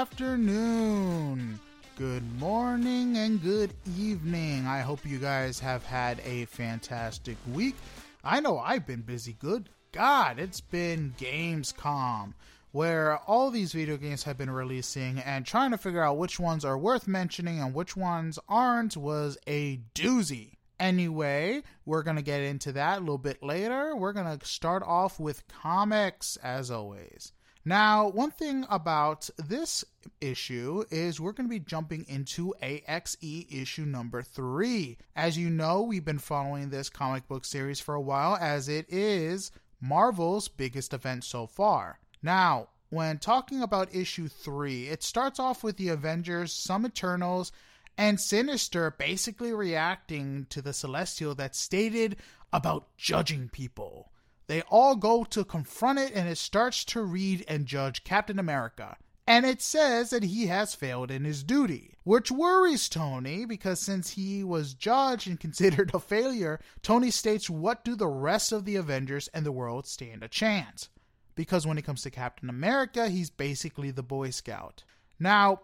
Afternoon, good morning, and good evening. I hope you guys have had a fantastic week. I know I've been busy. Good God, it's been Gamescom, where all these video games have been releasing, and trying to figure out which ones are worth mentioning and which ones aren't was a doozy. Anyway, we're going to get into that a little bit later. We're going to start off with comics, as always. Now, one thing about this issue is we're going to be jumping into AXE issue number three. As you know, we've been following this comic book series for a while, as it is Marvel's biggest event so far. Now, when talking about issue three, it starts off with the Avengers, some Eternals, and Sinister basically reacting to the Celestial that stated about judging people. They all go to confront it, and it starts to read and judge Captain America. And it says that he has failed in his duty, which worries Tony because since he was judged and considered a failure, Tony states, What do the rest of the Avengers and the world stand a chance? Because when it comes to Captain America, he's basically the Boy Scout. Now,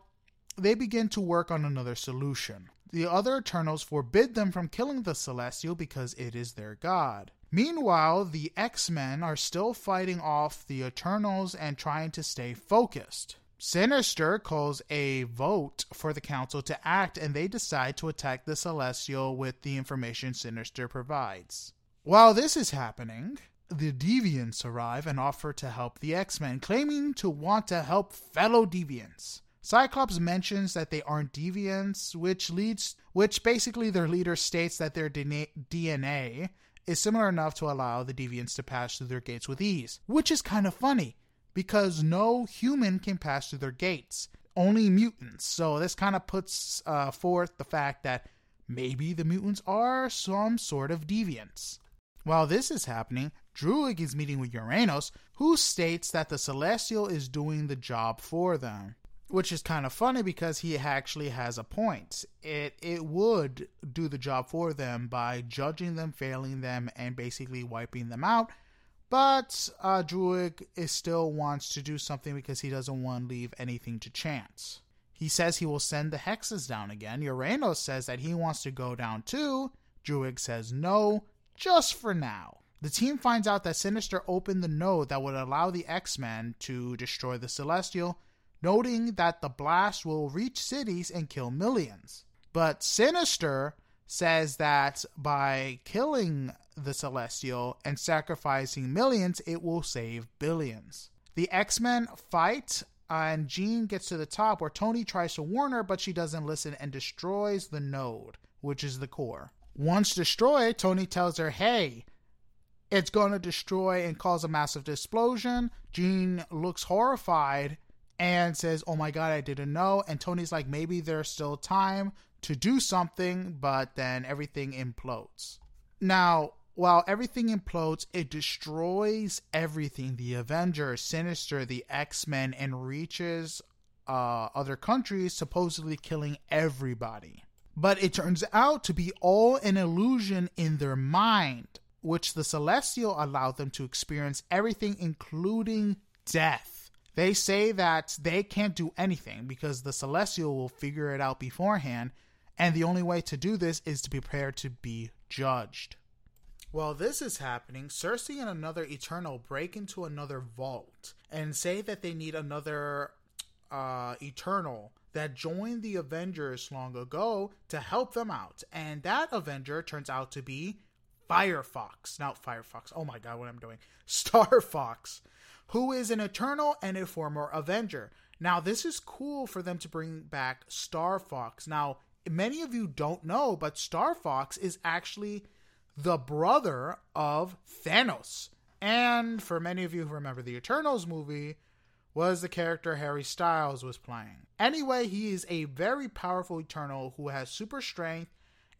they begin to work on another solution. The other Eternals forbid them from killing the Celestial because it is their god. Meanwhile, the X Men are still fighting off the Eternals and trying to stay focused. Sinister calls a vote for the Council to act, and they decide to attack the Celestial with the information Sinister provides. While this is happening, the Deviants arrive and offer to help the X Men, claiming to want to help fellow Deviants. Cyclops mentions that they aren't deviants, which leads which basically their leader states that their DNA is similar enough to allow the deviants to pass through their gates with ease, which is kind of funny because no human can pass through their gates, only mutants. So this kind of puts uh, forth the fact that maybe the mutants are some sort of deviants. While this is happening, Druig is meeting with Uranos, who states that the Celestial is doing the job for them which is kind of funny because he actually has a point. It it would do the job for them by judging them, failing them, and basically wiping them out. But uh, Druig is still wants to do something because he doesn't want to leave anything to chance. He says he will send the hexes down again. Uranos says that he wants to go down too. Druig says no, just for now. The team finds out that Sinister opened the node that would allow the X Men to destroy the Celestial, noting that the blast will reach cities and kill millions. But Sinister says that by killing the Celestial and sacrificing millions, it will save billions. The X Men fight, and Jean gets to the top where Tony tries to warn her, but she doesn't listen and destroys the node, which is the core. Once destroyed, Tony tells her, hey, it's going to destroy and cause a massive explosion. Jean looks horrified and says, Oh my God, I didn't know. And Tony's like, Maybe there's still time to do something, but then everything implodes. Now, while everything implodes, it destroys everything the Avengers, Sinister, the X Men, and reaches uh, other countries, supposedly killing everybody. But it turns out to be all an illusion in their mind, which the Celestial allowed them to experience everything, including death. They say that they can't do anything because the Celestial will figure it out beforehand, and the only way to do this is to prepare to be judged. While this is happening, Cersei and another Eternal break into another vault and say that they need another uh, Eternal that joined the Avengers long ago to help them out. And that Avenger turns out to be Firefox. Not Firefox. Oh my god, what am I'm doing. Star Fox who is an Eternal and a former Avenger. Now, this is cool for them to bring back Star Fox. Now, many of you don't know, but Star Fox is actually the brother of Thanos. And for many of you who remember the Eternals movie, was the character Harry Styles was playing. Anyway, he is a very powerful Eternal who has super strength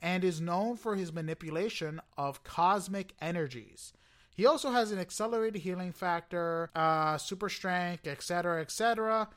and is known for his manipulation of cosmic energies. He also has an accelerated healing factor, uh, super strength, etc., etc.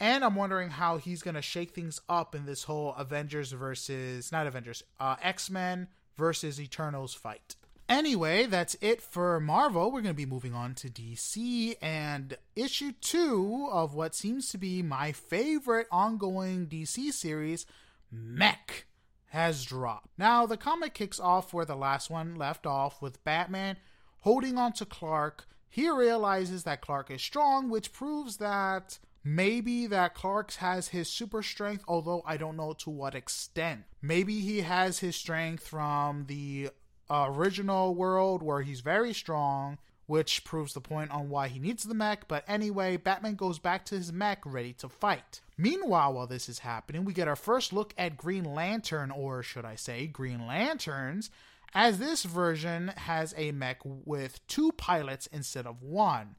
And I'm wondering how he's going to shake things up in this whole Avengers versus, not Avengers, uh, X Men versus Eternals fight. Anyway, that's it for Marvel. We're going to be moving on to DC and issue two of what seems to be my favorite ongoing DC series, Mech, has dropped. Now, the comic kicks off where the last one left off with Batman holding on to Clark. He realizes that Clark is strong, which proves that maybe that Clark has his super strength, although I don't know to what extent. Maybe he has his strength from the original world where he's very strong, which proves the point on why he needs the mech. But anyway, Batman goes back to his mech ready to fight. Meanwhile, while this is happening, we get our first look at Green Lantern, or should I say, Green Lanterns, as this version has a mech with two pilots instead of one.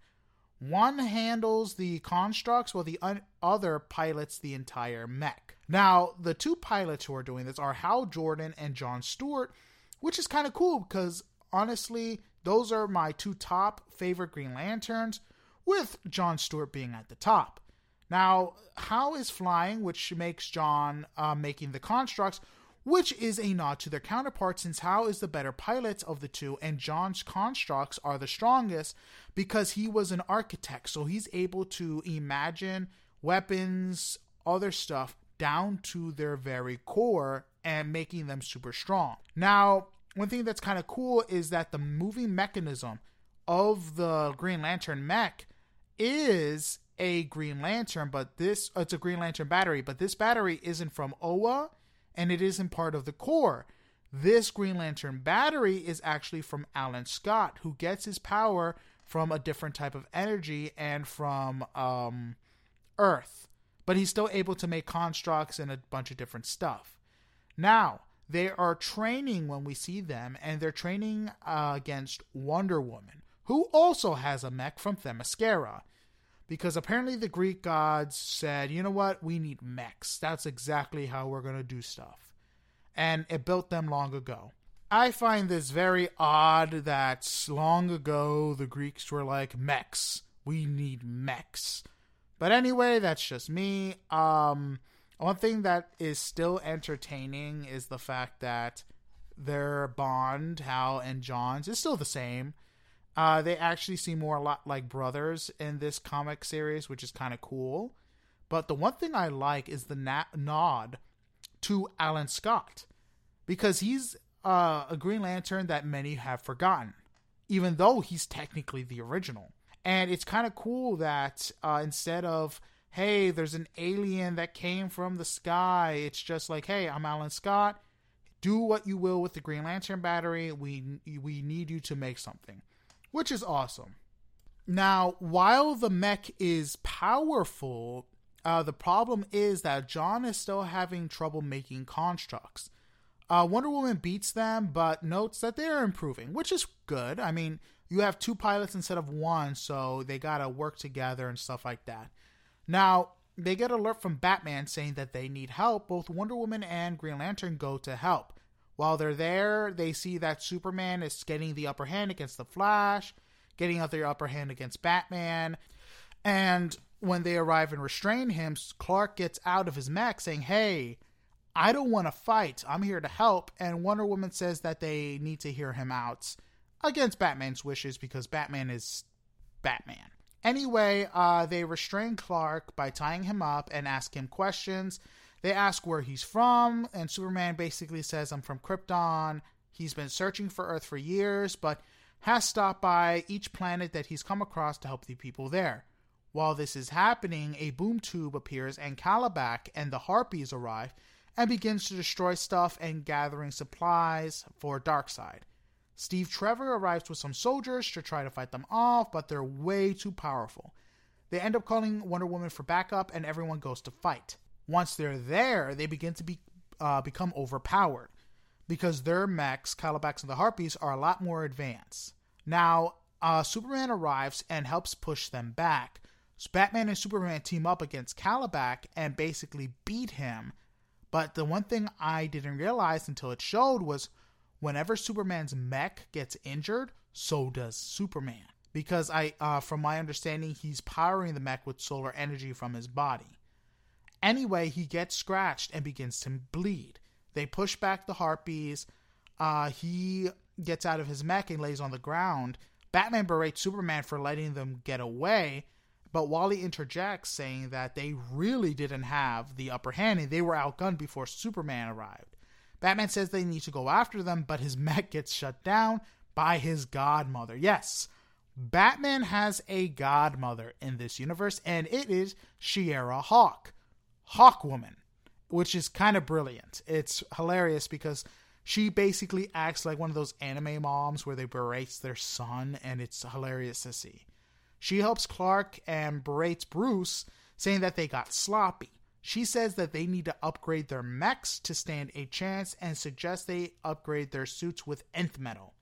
One handles the constructs while the un- other pilots the entire mech. Now, the two pilots who are doing this are Hal Jordan and John Stewart, which is kind of cool because honestly, those are my two top favorite Green Lanterns, with John Stewart being at the top. Now, Hal is flying, which makes John uh, making the constructs, which is a nod to their counterparts since Hal is the better pilot of the two and John's constructs are the strongest because he was an architect. So he's able to imagine weapons, other stuff down to their very core and making them super strong. Now, one thing that's kind of cool is that the moving mechanism of the Green Lantern mech is a Green Lantern, but this it's a Green Lantern battery, but this battery isn't from Oa and it isn't part of the core. This Green Lantern battery is actually from Alan Scott, who gets his power from a different type of energy and from um, Earth but he's still able to make constructs and a bunch of different stuff. Now, they are training when we see them, and they're training uh, against Wonder Woman, who also has a mech from Themyscira. Because apparently the Greek gods said, you know what, we need mechs. That's exactly how we're going to do stuff. And it built them long ago. I find this very odd that long ago the Greeks were like, mechs. We need mechs. But anyway, that's just me. Um, one thing that is still entertaining is the fact that their bond, Hal and John's, is still the same. Uh, they actually seem more a lot like brothers in this comic series, which is kind of cool. But the one thing I like is the na- nod to Alan Scott because he's uh, a Green Lantern that many have forgotten, even though he's technically the original. And it's kind of cool that uh, instead of, hey, there's an alien that came from the sky, it's just like, hey, I'm Alan Scott. Do what you will with the Green Lantern battery. We we need you to make something, which is awesome. Now, while the mech is powerful, uh, the problem is that John is still having trouble making constructs. Uh, Wonder Woman beats them, but notes that they're improving, which is good. I mean, you have two pilots instead of one, so they gotta work together and stuff like that. Now, they get alert from Batman saying that they need help. Both Wonder Woman and Green Lantern go to help. While they're there, they see that Superman is getting the upper hand against the Flash, getting the upper hand against Batman. And when they arrive and restrain him, Clark gets out of his mech saying, Hey, I don't want to fight. I'm here to help. And Wonder Woman says that they need to hear him out against Batman's wishes because Batman is Batman. Anyway, uh, they restrain Clark by tying him up and ask him questions. They ask where he's from, and Superman basically says, I'm from Krypton. He's been searching for Earth for years, but has stopped by each planet that he's come across to help the people there. While this is happening, a boom tube appears, and Kalibak and the Harpies arrive and begins to destroy stuff and gathering supplies for Darkseid. Steve Trevor arrives with some soldiers to try to fight them off, but they're way too powerful. They end up calling Wonder Woman for backup, and everyone goes to fight. Once they're there, they begin to be uh, become overpowered because their mechs, Kalibaks and the Harpies, are a lot more advanced. Now, uh, Superman arrives and helps push them back. So Batman and Superman team up against Kalibak and basically beat him. But the one thing I didn't realize until it showed was whenever Superman's mech gets injured, so does Superman. Because I, uh, from my understanding, he's powering the mech with solar energy from his body. Anyway, he gets scratched and begins to bleed. They push back the harpies. Uh, he gets out of his mech and lays on the ground, Batman berates Superman for letting them get away, but Wally interjects saying that they really didn't have the upper hand and they were outgunned before Superman arrived. Batman says they need to go after them, but his mech gets shut down by his godmother. Yes, Batman has a godmother in this universe, and it is Shiera Hawk, Hawkwoman, which is kind of brilliant. It's hilarious because she basically acts like one of those anime moms where they berate their son, and it's hilarious to see. She helps Clark and berates Bruce, saying that they got sloppy. She says that they need to upgrade their mechs to stand a chance and suggests they upgrade their suits with nth metal.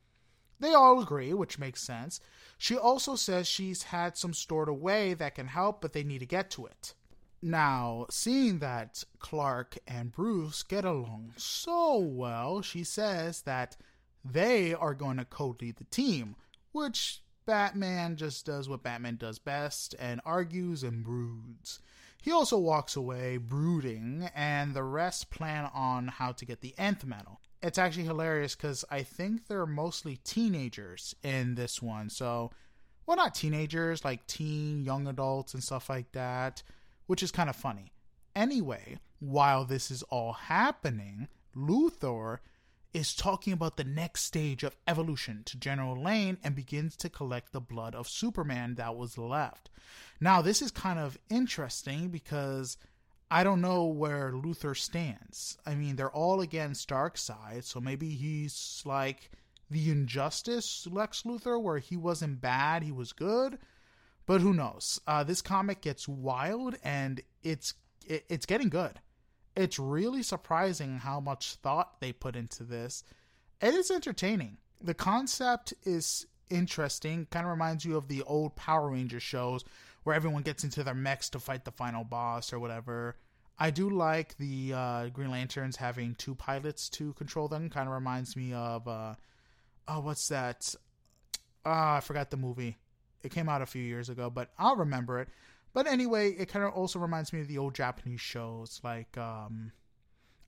They all agree, which makes sense. She also says she's had some stored away that can help, but they need to get to it. Now, seeing that Clark and Bruce get along so well, she says that they are going to co lead the team, which Batman just does what Batman does best and argues and broods. He also walks away brooding, and the rest plan on how to get the nth metal. It's actually hilarious because I think they're mostly teenagers in this one. So, well, not teenagers, like teen, young adults, and stuff like that, which is kind of funny. Anyway, while this is all happening, Luthor is talking about the next stage of evolution to General Lane and begins to collect the blood of Superman that was left. Now, this is kind of interesting because I don't know where Luthor stands. I mean, they're all against Darkseid, so maybe he's like the injustice Lex Luthor, where he wasn't bad, he was good. But who knows? Uh, this comic gets wild, and it's it, it's getting good it's really surprising how much thought they put into this. It is entertaining. The concept is interesting. Kind of reminds you of the old Power Ranger shows where everyone gets into their mechs to fight the final boss or whatever. I do like the uh, Green Lanterns having two pilots to control them. Kind of reminds me of uh, oh, what's that? Ah, oh, I forgot the movie. It came out a few years ago, but I'll remember it. But anyway, it kind of also reminds me of the old Japanese shows like um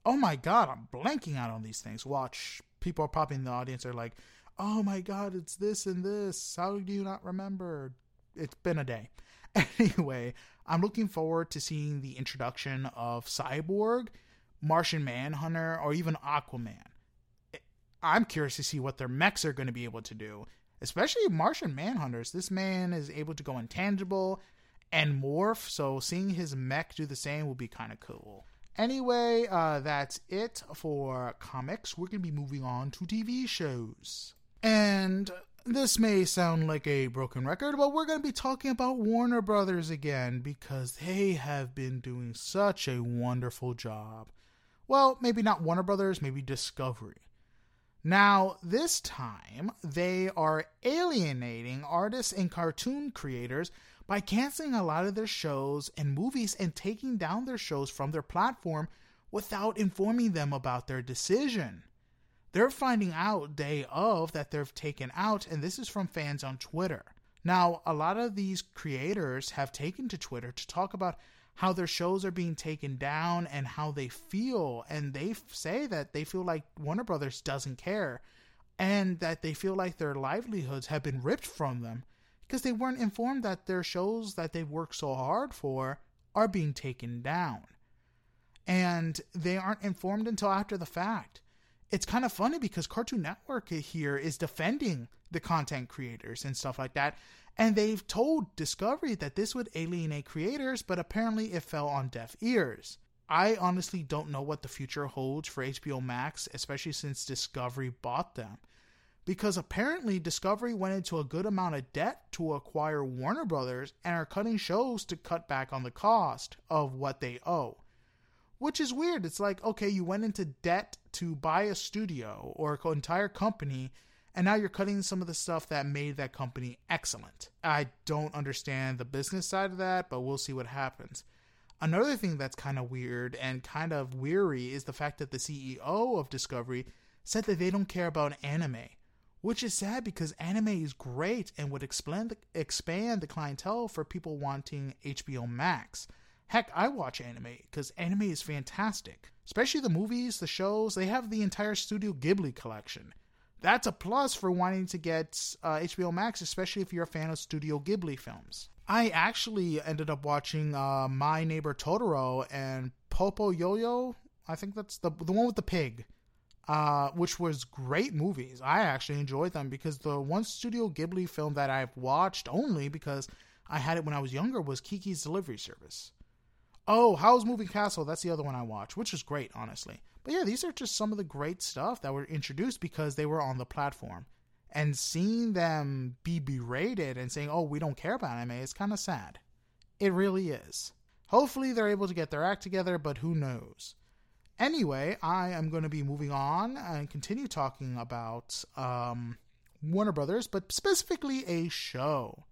Oh my god, I'm blanking out on these things. Watch people are popping in the audience are like, "Oh my god, it's this and this. How do you not remember?" It's been a day. Anyway, I'm looking forward to seeing the introduction of Cyborg, Martian Manhunter, or even Aquaman. I'm curious to see what their mechs are going to be able to do, especially Martian Manhunters. This man is able to go intangible and morph, so seeing his mech do the same will be kind of cool. Anyway, uh, that's it for comics. We're going to be moving on to TV shows. And this may sound like a broken record, but we're going to be talking about Warner Brothers again because they have been doing such a wonderful job. Well, maybe not Warner Brothers, maybe Discovery. Now, this time, they are alienating artists and cartoon creators by canceling a lot of their shows and movies and taking down their shows from their platform without informing them about their decision. They're finding out day of that they've taken out, and this is from fans on Twitter. Now, a lot of these creators have taken to Twitter to talk about how their shows are being taken down and how they feel, and they say that they feel like Warner Brothers doesn't care and that they feel like their livelihoods have been ripped from them because they weren't informed that their shows that they worked so hard for are being taken down. And they aren't informed until after the fact. It's kind of funny because Cartoon Network here is defending the content creators and stuff like that. And they've told Discovery that this would alienate creators, but apparently it fell on deaf ears. I honestly don't know what the future holds for HBO Max, especially since Discovery bought them because apparently Discovery went into a good amount of debt to acquire Warner Brothers and are cutting shows to cut back on the cost of what they owe. Which is weird. It's like, okay, you went into debt to buy a studio or an entire company, and now you're cutting some of the stuff that made that company excellent. I don't understand the business side of that, but we'll see what happens. Another thing that's kind of weird and kind of weary is the fact that the CEO of Discovery said that they don't care about anime which is sad because anime is great and would expand the, expand the clientele for people wanting HBO Max. Heck, I watch anime because anime is fantastic, especially the movies, the shows. They have the entire Studio Ghibli collection. That's a plus for wanting to get uh, HBO Max, especially if you're a fan of Studio Ghibli films. I actually ended up watching uh, My Neighbor Totoro and Popo Yo-Yo. I think that's the the one with the pig, uh, which was great movies. I actually enjoyed them because the one Studio Ghibli film that I've watched only because I had it when I was younger was Kiki's Delivery Service. Oh, Howl's Moving Castle. That's the other one I watched, which is great, honestly. But yeah, these are just some of the great stuff that were introduced because they were on the platform. And seeing them be berated and saying, oh, we don't care about anime is kind of sad. It really is. Hopefully, they're able to get their act together, but who knows? Anyway, I am going to be moving on and continue talking about um, Warner Brothers, but specifically a show.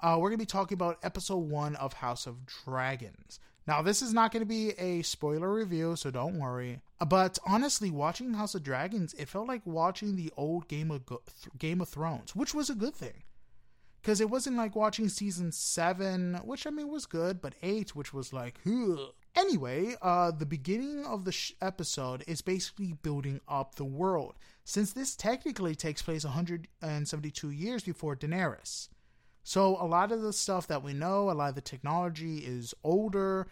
Uh, we're going to be talking about episode one of House of Dragons. Now, this is not going to be a spoiler review, so don't worry. But honestly, watching House of Dragons, it felt like watching the old Game of Go- Game of Thrones, which was a good thing. Because it wasn't like watching season 7, which I mean was good, but 8, which was like, Ugh. Anyway, uh, the beginning of the sh- episode is basically building up the world, since this technically takes place 172 years before Daenerys. So a lot of the stuff that we know, a lot of the technology is older,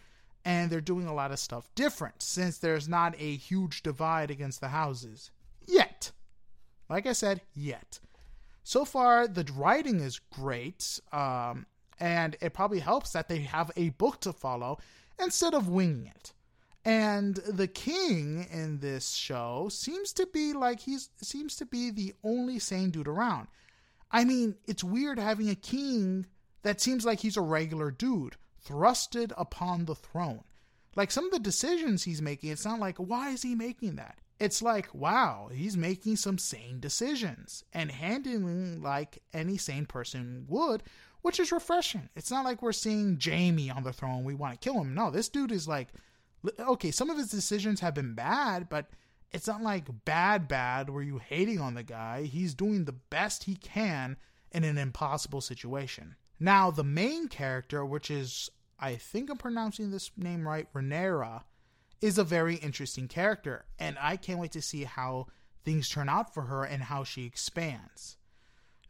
and they're doing a lot of stuff different since there's not a huge divide against the houses yet. Like I said, yet. So far, the writing is great, um, and it probably helps that they have a book to follow instead of winging it. And the king in this show seems to be like he's seems to be the only sane dude around. I mean, it's weird having a king that seems like he's a regular dude thrusted upon the throne. Like some of the decisions he's making, it's not like, why is he making that? It's like, wow, he's making some sane decisions and handling like any sane person would, which is refreshing. It's not like we're seeing Jaime on the throne, we want to kill him. No, this dude is like, okay, some of his decisions have been bad, but it's not like bad bad where you hating on the guy. He's doing the best he can in an impossible situation. Now, the main character, which is I think I'm pronouncing this name right, Renera, is a very interesting character, and I can't wait to see how things turn out for her and how she expands.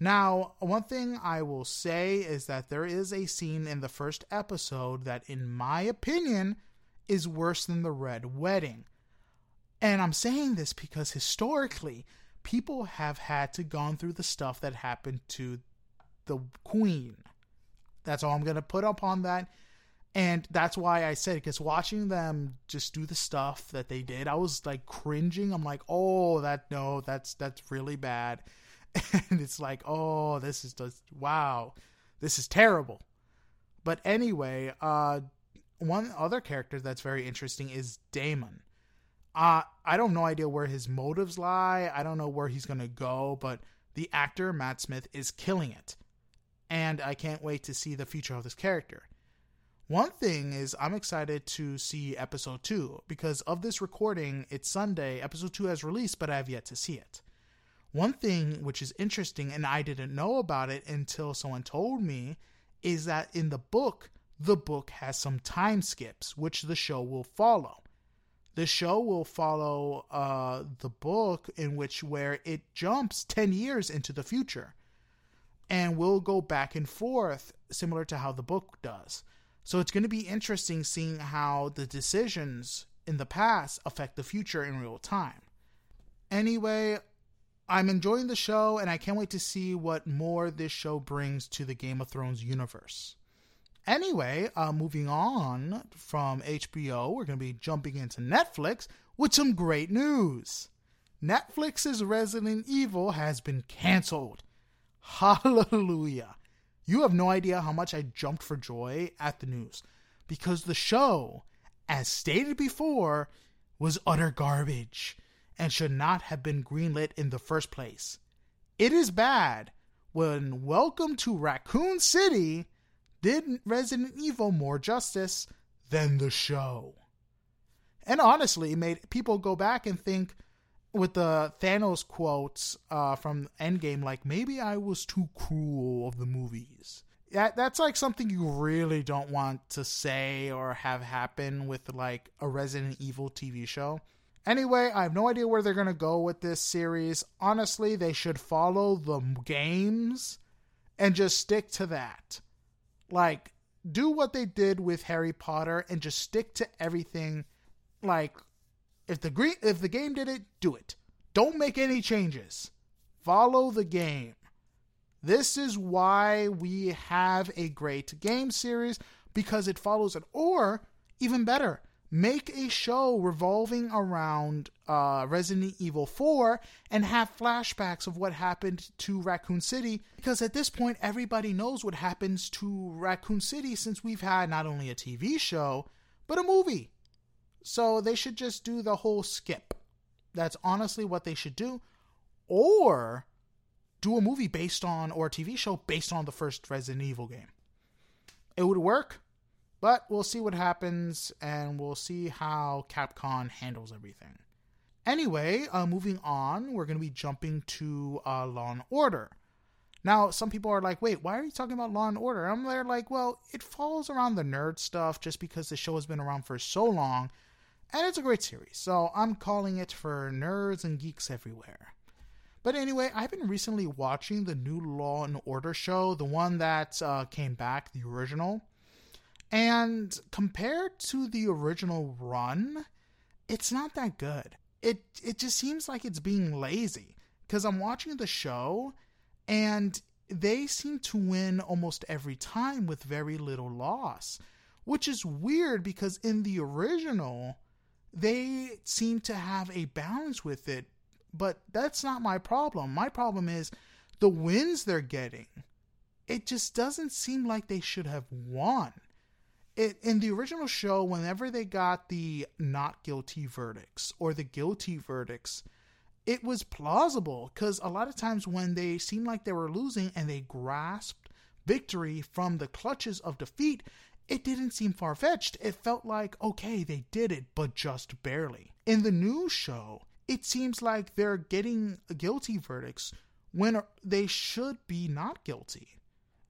Now, one thing I will say is that there is a scene in the first episode that, in my opinion, is worse than the Red Wedding. And I'm saying this because historically, people have had to gone through the stuff that happened to the queen. That's all I'm going to put up on that. And that's why I said because watching them just do the stuff that they did, I was like cringing. I'm like, oh, that no, that's that's really bad. And it's like, oh, this is just wow, this is terrible. But anyway, uh, one other character that's very interesting is Daemon. Uh, I don't no idea where his motives lie. I don't know where he's going to go, but the actor, Matt Smith, is killing it. And I can't wait to see the future of this character. One thing is, I'm excited to see episode 2 because of this recording, it's Sunday. Episode 2 has released, but I have yet to see it. One thing which is interesting, and I didn't know about it until someone told me, is that in the book, the book has some time skips, which the show will follow the show will follow uh, the book in which where it jumps 10 years into the future and will go back and forth similar to how the book does. So it's going to be interesting seeing how the decisions in the past affect the future in real time. Anyway i'm enjoying the show and i can't wait to see what more this show brings to the game of thrones universe Anyway, uh, moving on from HBO, we're going to be jumping into Netflix with some great news. Netflix's Resident Evil has been canceled. Hallelujah. You have no idea how much I jumped for joy at the news because the show, as stated before, was utter garbage and should not have been greenlit in the first place. It is bad when Welcome to Raccoon City did Resident Evil more justice than the show. And honestly, made people go back and think with the Thanos quotes uh, from Endgame, like maybe I was too cruel of the movies. That that's like something you really don't want to say or have happen with like a Resident Evil TV show. Anyway, I have no idea where they're going to go with this series. Honestly, they should follow the games and just stick to that. Like, do what they did with Harry Potter and just stick to everything. Like, if the green, if the game did it, do it. Don't make any changes. Follow the game. This is why we have a great game series because it follows it. Or, even better, make a show revolving around uh, Resident Evil 4 and have flashbacks of what happened to Raccoon City because at this point everybody knows what happens to Raccoon City since we've had not only a TV show but a movie. So they should just do the whole skip. That's honestly what they should do. Or do a movie based on, or a TV show based on the first Resident Evil game. It would work, but we'll see what happens and we'll see how Capcom handles everything. Anyway, uh, moving on, we're going to be jumping to uh, Law and Order. Now, some people are like, wait, why are you talking about Law and Order? I'm there like, well, it falls around the nerd stuff just because the show has been around for so long, and it's a great series. So I'm calling it for nerds and geeks everywhere. But anyway, I've been recently watching the new Law and Order show, the one that uh, came back, the original. And compared to the original run, it's not that good. It it just seems like it's being lazy because I'm watching the show and they seem to win almost every time with very little loss, which is weird because in the original they seem to have a balance with it but that's not my problem. My problem is the wins they're getting. It just doesn't seem like they should have won. It, in the original show, whenever they got the not guilty verdicts or the guilty verdicts, it was plausible because a lot of times when they seemed like they were losing and they grasped victory from the clutches of defeat, it didn't seem far fetched. It felt like, okay, they did it, but just barely. In the new show, it seems like they're getting guilty verdicts when they should be not guilty.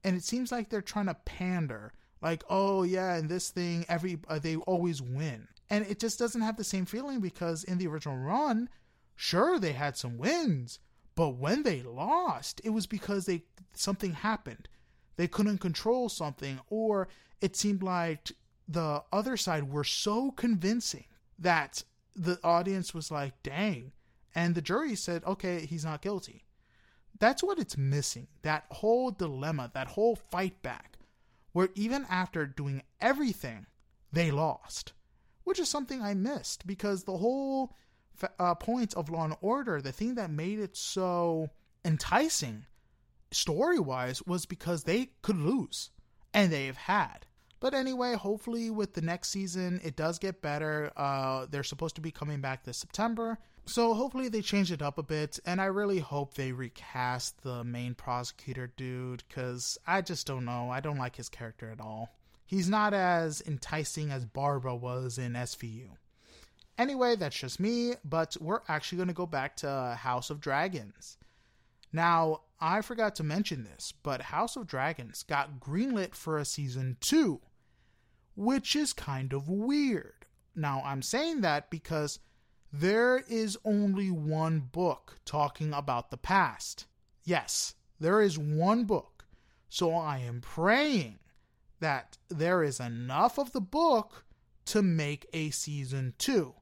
And it seems like they're trying to pander, like, oh yeah, and this thing, every uh, they always win, and it just doesn't have the same feeling because in the original run, sure they had some wins, but when they lost, it was because they something happened, they couldn't control something, or it seemed like the other side were so convincing that the audience was like, dang. And the jury said, okay, he's not guilty. That's what it's missing. That whole dilemma, that whole fight back, where even after doing everything, they lost, which is something I missed because the whole uh, point of Law and Order, the thing that made it so enticing story wise, was because they could lose, and they've had. But anyway, hopefully with the next season, it does get better. Uh, they're supposed to be coming back this September. So hopefully they change it up a bit, and I really hope they recast the main prosecutor dude, because I just don't know. I don't like his character at all. He's not as enticing as Barbara was in SVU. Anyway, that's just me, but we're actually going to go back to House of Dragons. Now, I forgot to mention this, but House of Dragons got greenlit for a season 2 which is kind of weird. Now, I'm saying that because there is only one book talking about the past. Yes, there is one book. So I am praying that there is enough of the book to make a season two.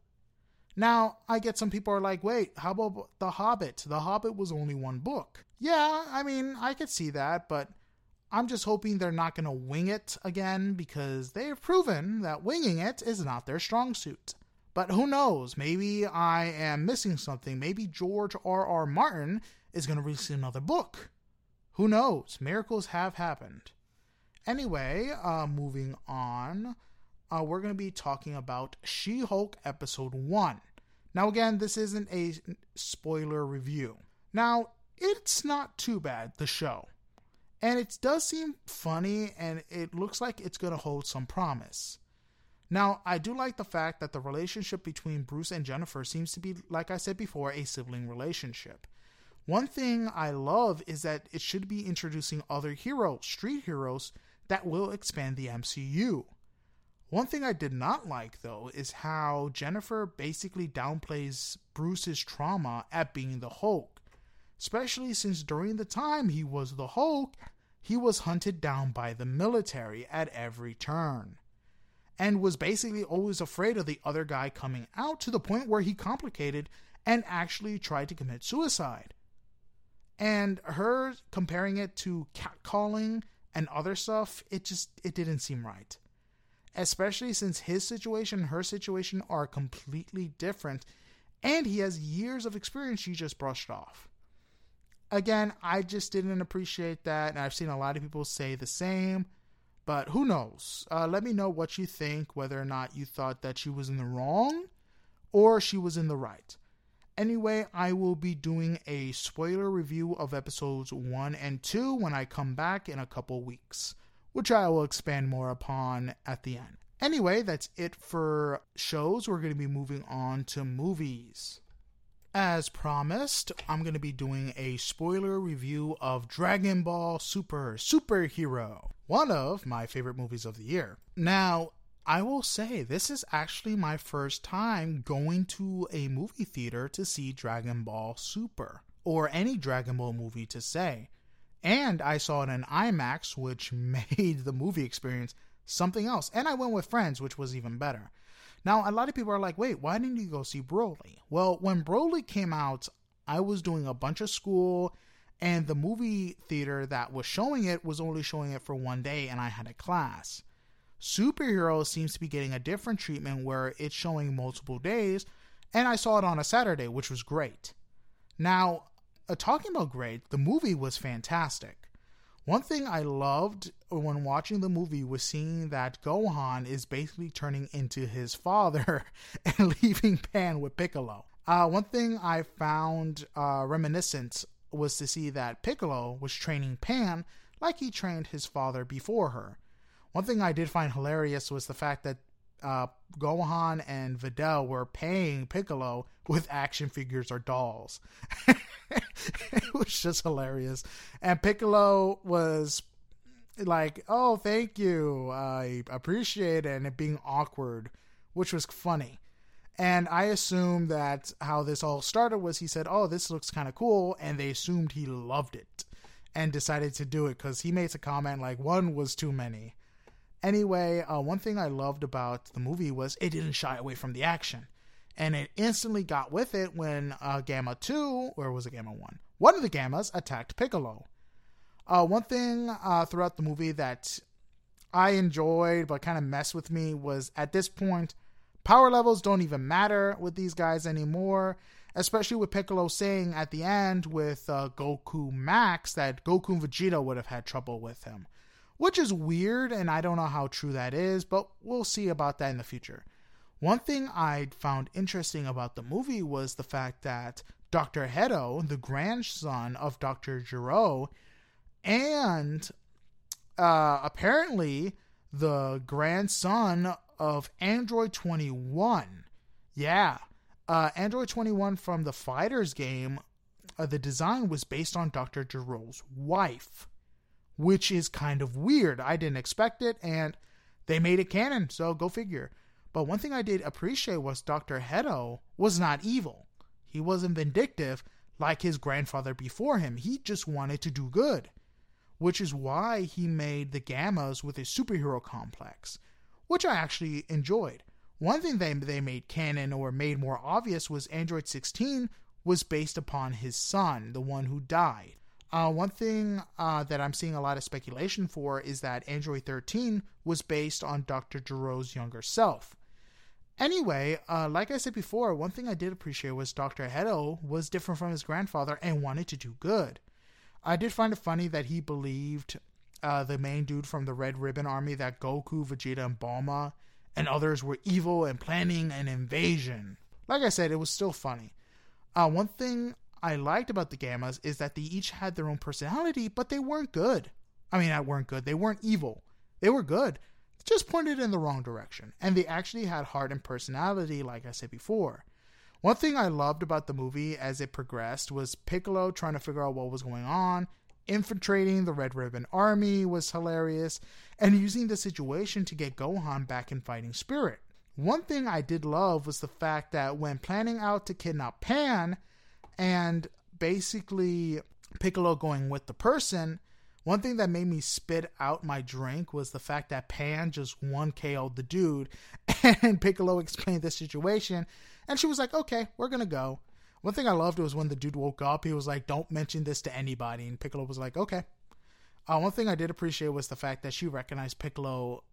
Now, I get some people are like, wait, how about The Hobbit? The Hobbit was only one book. Yeah, I mean, I could see that, but I'm just hoping they're not going to wing it again because they have proven that winging it is not their strong suit. But who knows? Maybe I am missing something. Maybe George R. R. Martin is going to release another book. Who knows? Miracles have happened. Anyway, uh, moving on, uh, we're going to be talking about She Hulk Episode 1. Now, again, this isn't a spoiler review. Now, it's not too bad, the show. And it does seem funny and it looks like it's going to hold some promise. Now, I do like the fact that the relationship between Bruce and Jennifer seems to be, like I said before, a sibling relationship. One thing I love is that it should be introducing other heroes, street heroes, that will expand the MCU. One thing I did not like, though, is how Jennifer basically downplays Bruce's trauma at being the Hulk, especially since during the time he was the Hulk, he was hunted down by the military at every turn and was basically always afraid of the other guy coming out to the point where he complicated and actually tried to commit suicide. And her comparing it to catcalling and other stuff, it just it didn't seem right. Especially since his situation and her situation are completely different and he has years of experience she just brushed off. Again, I just didn't appreciate that, and I've seen a lot of people say the same. But who knows? Uh, let me know what you think, whether or not you thought that she was in the wrong or she was in the right. Anyway, I will be doing a spoiler review of episodes 1 and 2 when I come back in a couple weeks, which I will expand more upon at the end. Anyway, that's it for shows. We're going to be moving on to movies. As promised, I'm going to be doing a spoiler review of Dragon Ball Super Superhero, one of my favorite movies of the year. Now, I will say this is actually my first time going to a movie theater to see Dragon Ball Super, or any Dragon Ball movie to say. And I saw it in IMAX, which made the movie experience something else. And I went with friends, which was even better. Now, a lot of people are like, wait, why didn't you go see Broly? Well, when Broly came out, I was doing a bunch of school, and the movie theater that was showing it was only showing it for one day, and I had a class. Superhero seems to be getting a different treatment where it's showing multiple days, and I saw it on a Saturday, which was great. Now, uh, talking about great, the movie was fantastic. One thing I loved when watching the movie was seeing that Gohan is basically turning into his father and leaving Pan with Piccolo. Uh, one thing I found uh, reminiscent was to see that Piccolo was training Pan like he trained his father before her. One thing I did find hilarious was the fact that uh, Gohan and Videl were paying Piccolo with action figures or dolls. it was just hilarious. And Piccolo was like, "Oh, thank you, I appreciate it," and it being awkward, which was funny. And I assume that how this all started was he said, "Oh, this looks kind of cool," and they assumed he loved it and decided to do it because he made a comment like one was too many. Anyway, uh, one thing I loved about the movie was it didn't shy away from the action. And it instantly got with it when uh, Gamma 2, or was it Gamma 1? One of the Gammas attacked Piccolo. Uh, one thing uh, throughout the movie that I enjoyed but kind of messed with me was at this point, power levels don't even matter with these guys anymore. Especially with Piccolo saying at the end with uh, Goku Max that Goku and Vegeta would have had trouble with him which is weird, and I don't know how true that is, but we'll see about that in the future. One thing I found interesting about the movie was the fact that Dr. Hedo, the grandson of Dr. Gero, and uh, apparently the grandson of Android 21. Yeah, uh, Android 21 from the FighterZ game, uh, the design was based on Dr. Gero's wife which is kind of weird. I didn't expect it, and they made it canon, so go figure. But one thing I did appreciate was Dr. Hedo was not evil. He wasn't vindictive like his grandfather before him. He just wanted to do good, which is why he made the Gammas with a superhero complex, which I actually enjoyed. One thing they, they made canon or made more obvious was Android 16 was based upon his son, the one who died. Uh, one thing uh, that I'm seeing a lot of speculation for is that Android 13 was based on Dr. Gero's younger self. Anyway, uh, like I said before, one thing I did appreciate was Dr. Hedo was different from his grandfather and wanted to do good. I did find it funny that he believed uh, the main dude from the Red Ribbon Army that Goku, Vegeta, and Bulma and others were evil and planning an invasion. Like I said, it was still funny. Uh, one thing I liked about the Gammas is that they each had their own personality, but they weren't good. I mean, they weren't good. They weren't evil. They were good, just pointed in the wrong direction. And they actually had heart and personality, like I said before. One thing I loved about the movie as it progressed was Piccolo trying to figure out what was going on, infiltrating the Red Ribbon Army was hilarious, and using the situation to get Gohan back in fighting spirit. One thing I did love was the fact that when planning out to kidnap Pan and basically Piccolo going with the person, one thing that made me spit out my drink was the fact that Pan just one KO'd the dude, and Piccolo explained the situation, and she was like, "Okay, we're gonna go." One thing I loved was when the dude woke up, he was like, "Don't mention this to anybody," and Piccolo was like, "Okay." Uh, one thing I did appreciate was the fact that she recognized Piccolo,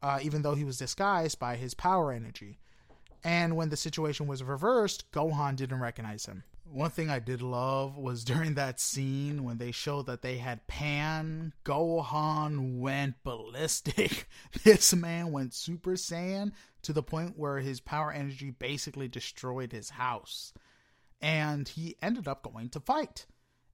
uh, even though he was disguised by his power energy. And when the situation was reversed, Gohan didn't recognize him. One thing I did love was during that scene when they showed that they had Pan, Gohan went ballistic. this man went Super Saiyan to the point where his power energy basically destroyed his house. And he ended up going to fight.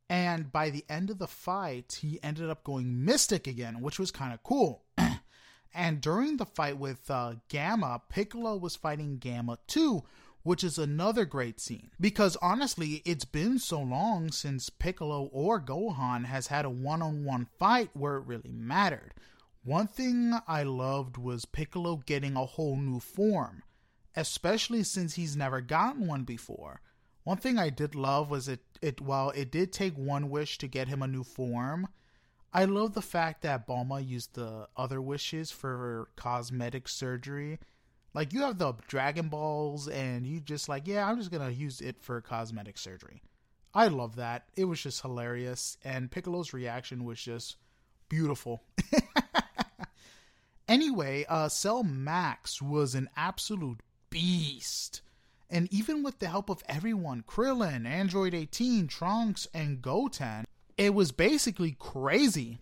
And by the end of the fight, he ended up going Mystic again, which was kind of cool. and during the fight with uh, Gamma, Piccolo was fighting Gamma too, which is another great scene. Because honestly, it's been so long since Piccolo or Gohan has had a one on one fight where it really mattered. One thing I loved was Piccolo getting a whole new form, especially since he's never gotten one before. One thing I did love was it, it while it did take one wish to get him a new form, I love the fact that Bulma used the other wishes for cosmetic surgery like you have the Dragon Balls, and you just like, yeah, I'm just gonna use it for cosmetic surgery. I love that. It was just hilarious, and Piccolo's reaction was just beautiful. anyway, uh, Cell Max was an absolute beast. And even with the help of everyone Krillin, Android 18, Trunks, and Goten it was basically crazy.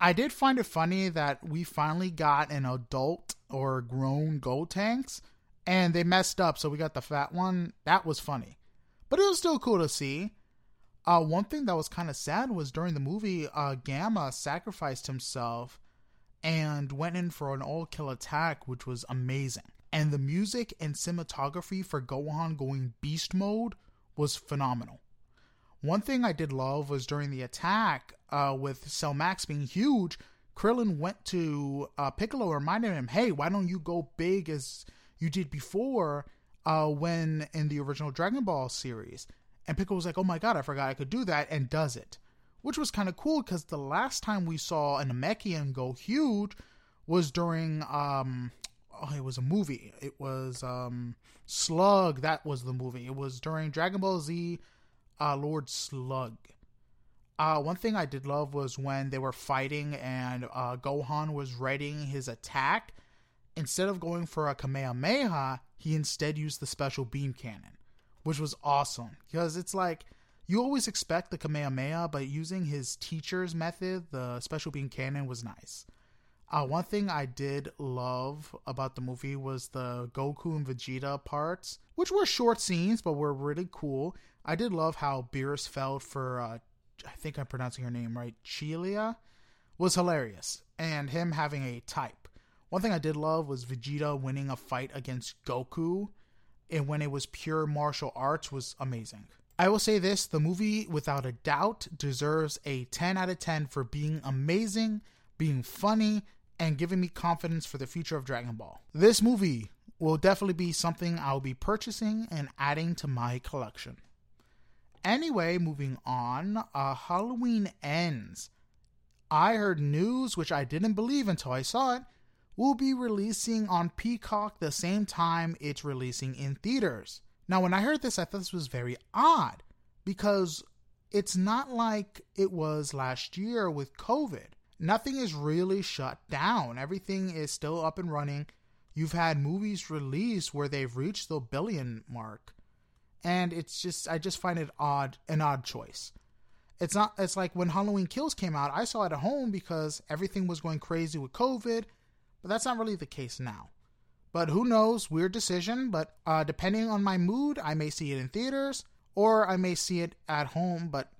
I did find it funny that we finally got an adult or grown Gotenks and they messed up, so we got the fat one. That was funny. But it was still cool to see. Uh, one thing that was kind of sad was during the movie, uh, Gamma sacrificed himself and went in for an all kill attack, which was amazing. And the music and cinematography for Gohan going beast mode was phenomenal. One thing I did love was during the attack uh, with Cell Max being huge, Krillin went to uh, Piccolo, reminded him, "Hey, why don't you go big as you did before uh, when in the original Dragon Ball series?" And Piccolo was like, "Oh my god, I forgot I could do that," and does it, which was kind of cool because the last time we saw an Namekian go huge was during um, oh, it was a movie. It was um, Slug. That was the movie. It was during Dragon Ball Z uh, Lord Slug. Uh, one thing I did love was when they were fighting and uh, Gohan was readying his attack. Instead of going for a Kamehameha, he instead used the special beam cannon, which was awesome because it's like you always expect the Kamehameha, but using his teacher's method, the special beam cannon was nice. Uh, one thing I did love about the movie was the Goku and Vegeta parts, which were short scenes but were really cool. I did love how Beerus felt for, uh, I think I'm pronouncing her name right, Chilia, was hilarious, and him having a type. One thing I did love was Vegeta winning a fight against Goku, and when it was pure martial arts was amazing. I will say this the movie, without a doubt, deserves a 10 out of 10 for being amazing, being funny, and giving me confidence for the future of Dragon Ball. This movie will definitely be something I'll be purchasing and adding to my collection. Anyway, moving on, uh, Halloween ends. I heard news, which I didn't believe until I saw it, will be releasing on Peacock the same time it's releasing in theaters. Now, when I heard this, I thought this was very odd because it's not like it was last year with COVID. Nothing is really shut down, everything is still up and running. You've had movies released where they've reached the billion mark and it's just I just find it odd an odd choice. It's not it's like when Halloween Kills came out, I saw it at home because everything was going crazy with COVID, but that's not really the case now. But who knows? Weird decision, but uh, depending on my mood, I may see it in theaters or I may see it at home, but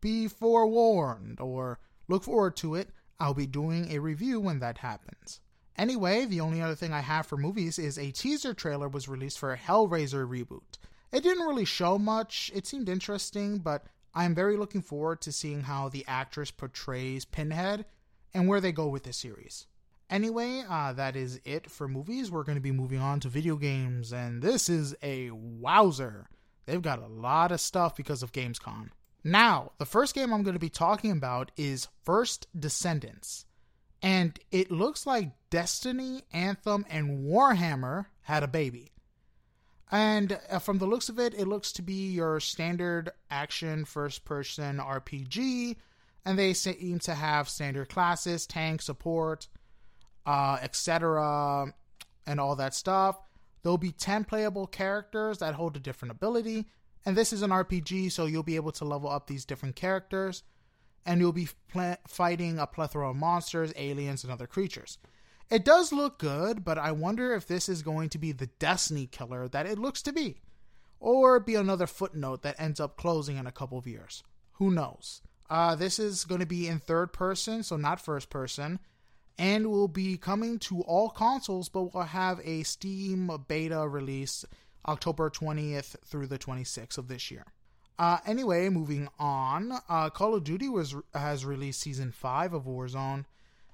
be forewarned or look forward to it. I'll be doing a review when that happens. Anyway, the only other thing I have for movies is a teaser trailer was released for a Hellraiser reboot. It didn't really show much. It seemed interesting, but I'm very looking forward to seeing how the actress portrays Pinhead and where they go with the series. Anyway, uh, that is it for movies. We're going to be moving on to video games, and this is a wowzer. They've got a lot of stuff because of Gamescom. Now, the first game I'm going to be talking about is First Descendants. And it looks like Destiny, Anthem, and Warhammer had a baby. And uh, from the looks of it, it looks to be your standard action first person RPG. And they seem to have standard classes, tank, support, uh, etc., and all that stuff. There'll be 10 playable characters that hold a different ability. And this is an RPG, so you'll be able to level up these different characters. And you'll be pl- fighting a plethora of monsters, aliens, and other creatures. It does look good, but I wonder if this is going to be the Destiny killer that it looks to be. Or be another footnote that ends up closing in a couple of years. Who knows? Uh, this is going to be in third person, so not first person, and will be coming to all consoles, but will have a Steam beta release October 20th through the 26th of this year. Uh, anyway, moving on, uh, Call of Duty was has released season five of Warzone,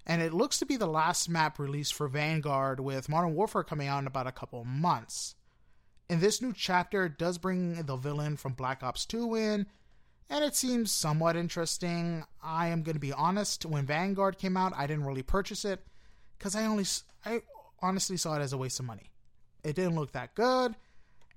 and it looks to be the last map released for Vanguard, with Modern Warfare coming out in about a couple months. In this new chapter, it does bring the villain from Black Ops 2 in, and it seems somewhat interesting. I am going to be honest, when Vanguard came out, I didn't really purchase it because I only I honestly saw it as a waste of money. It didn't look that good.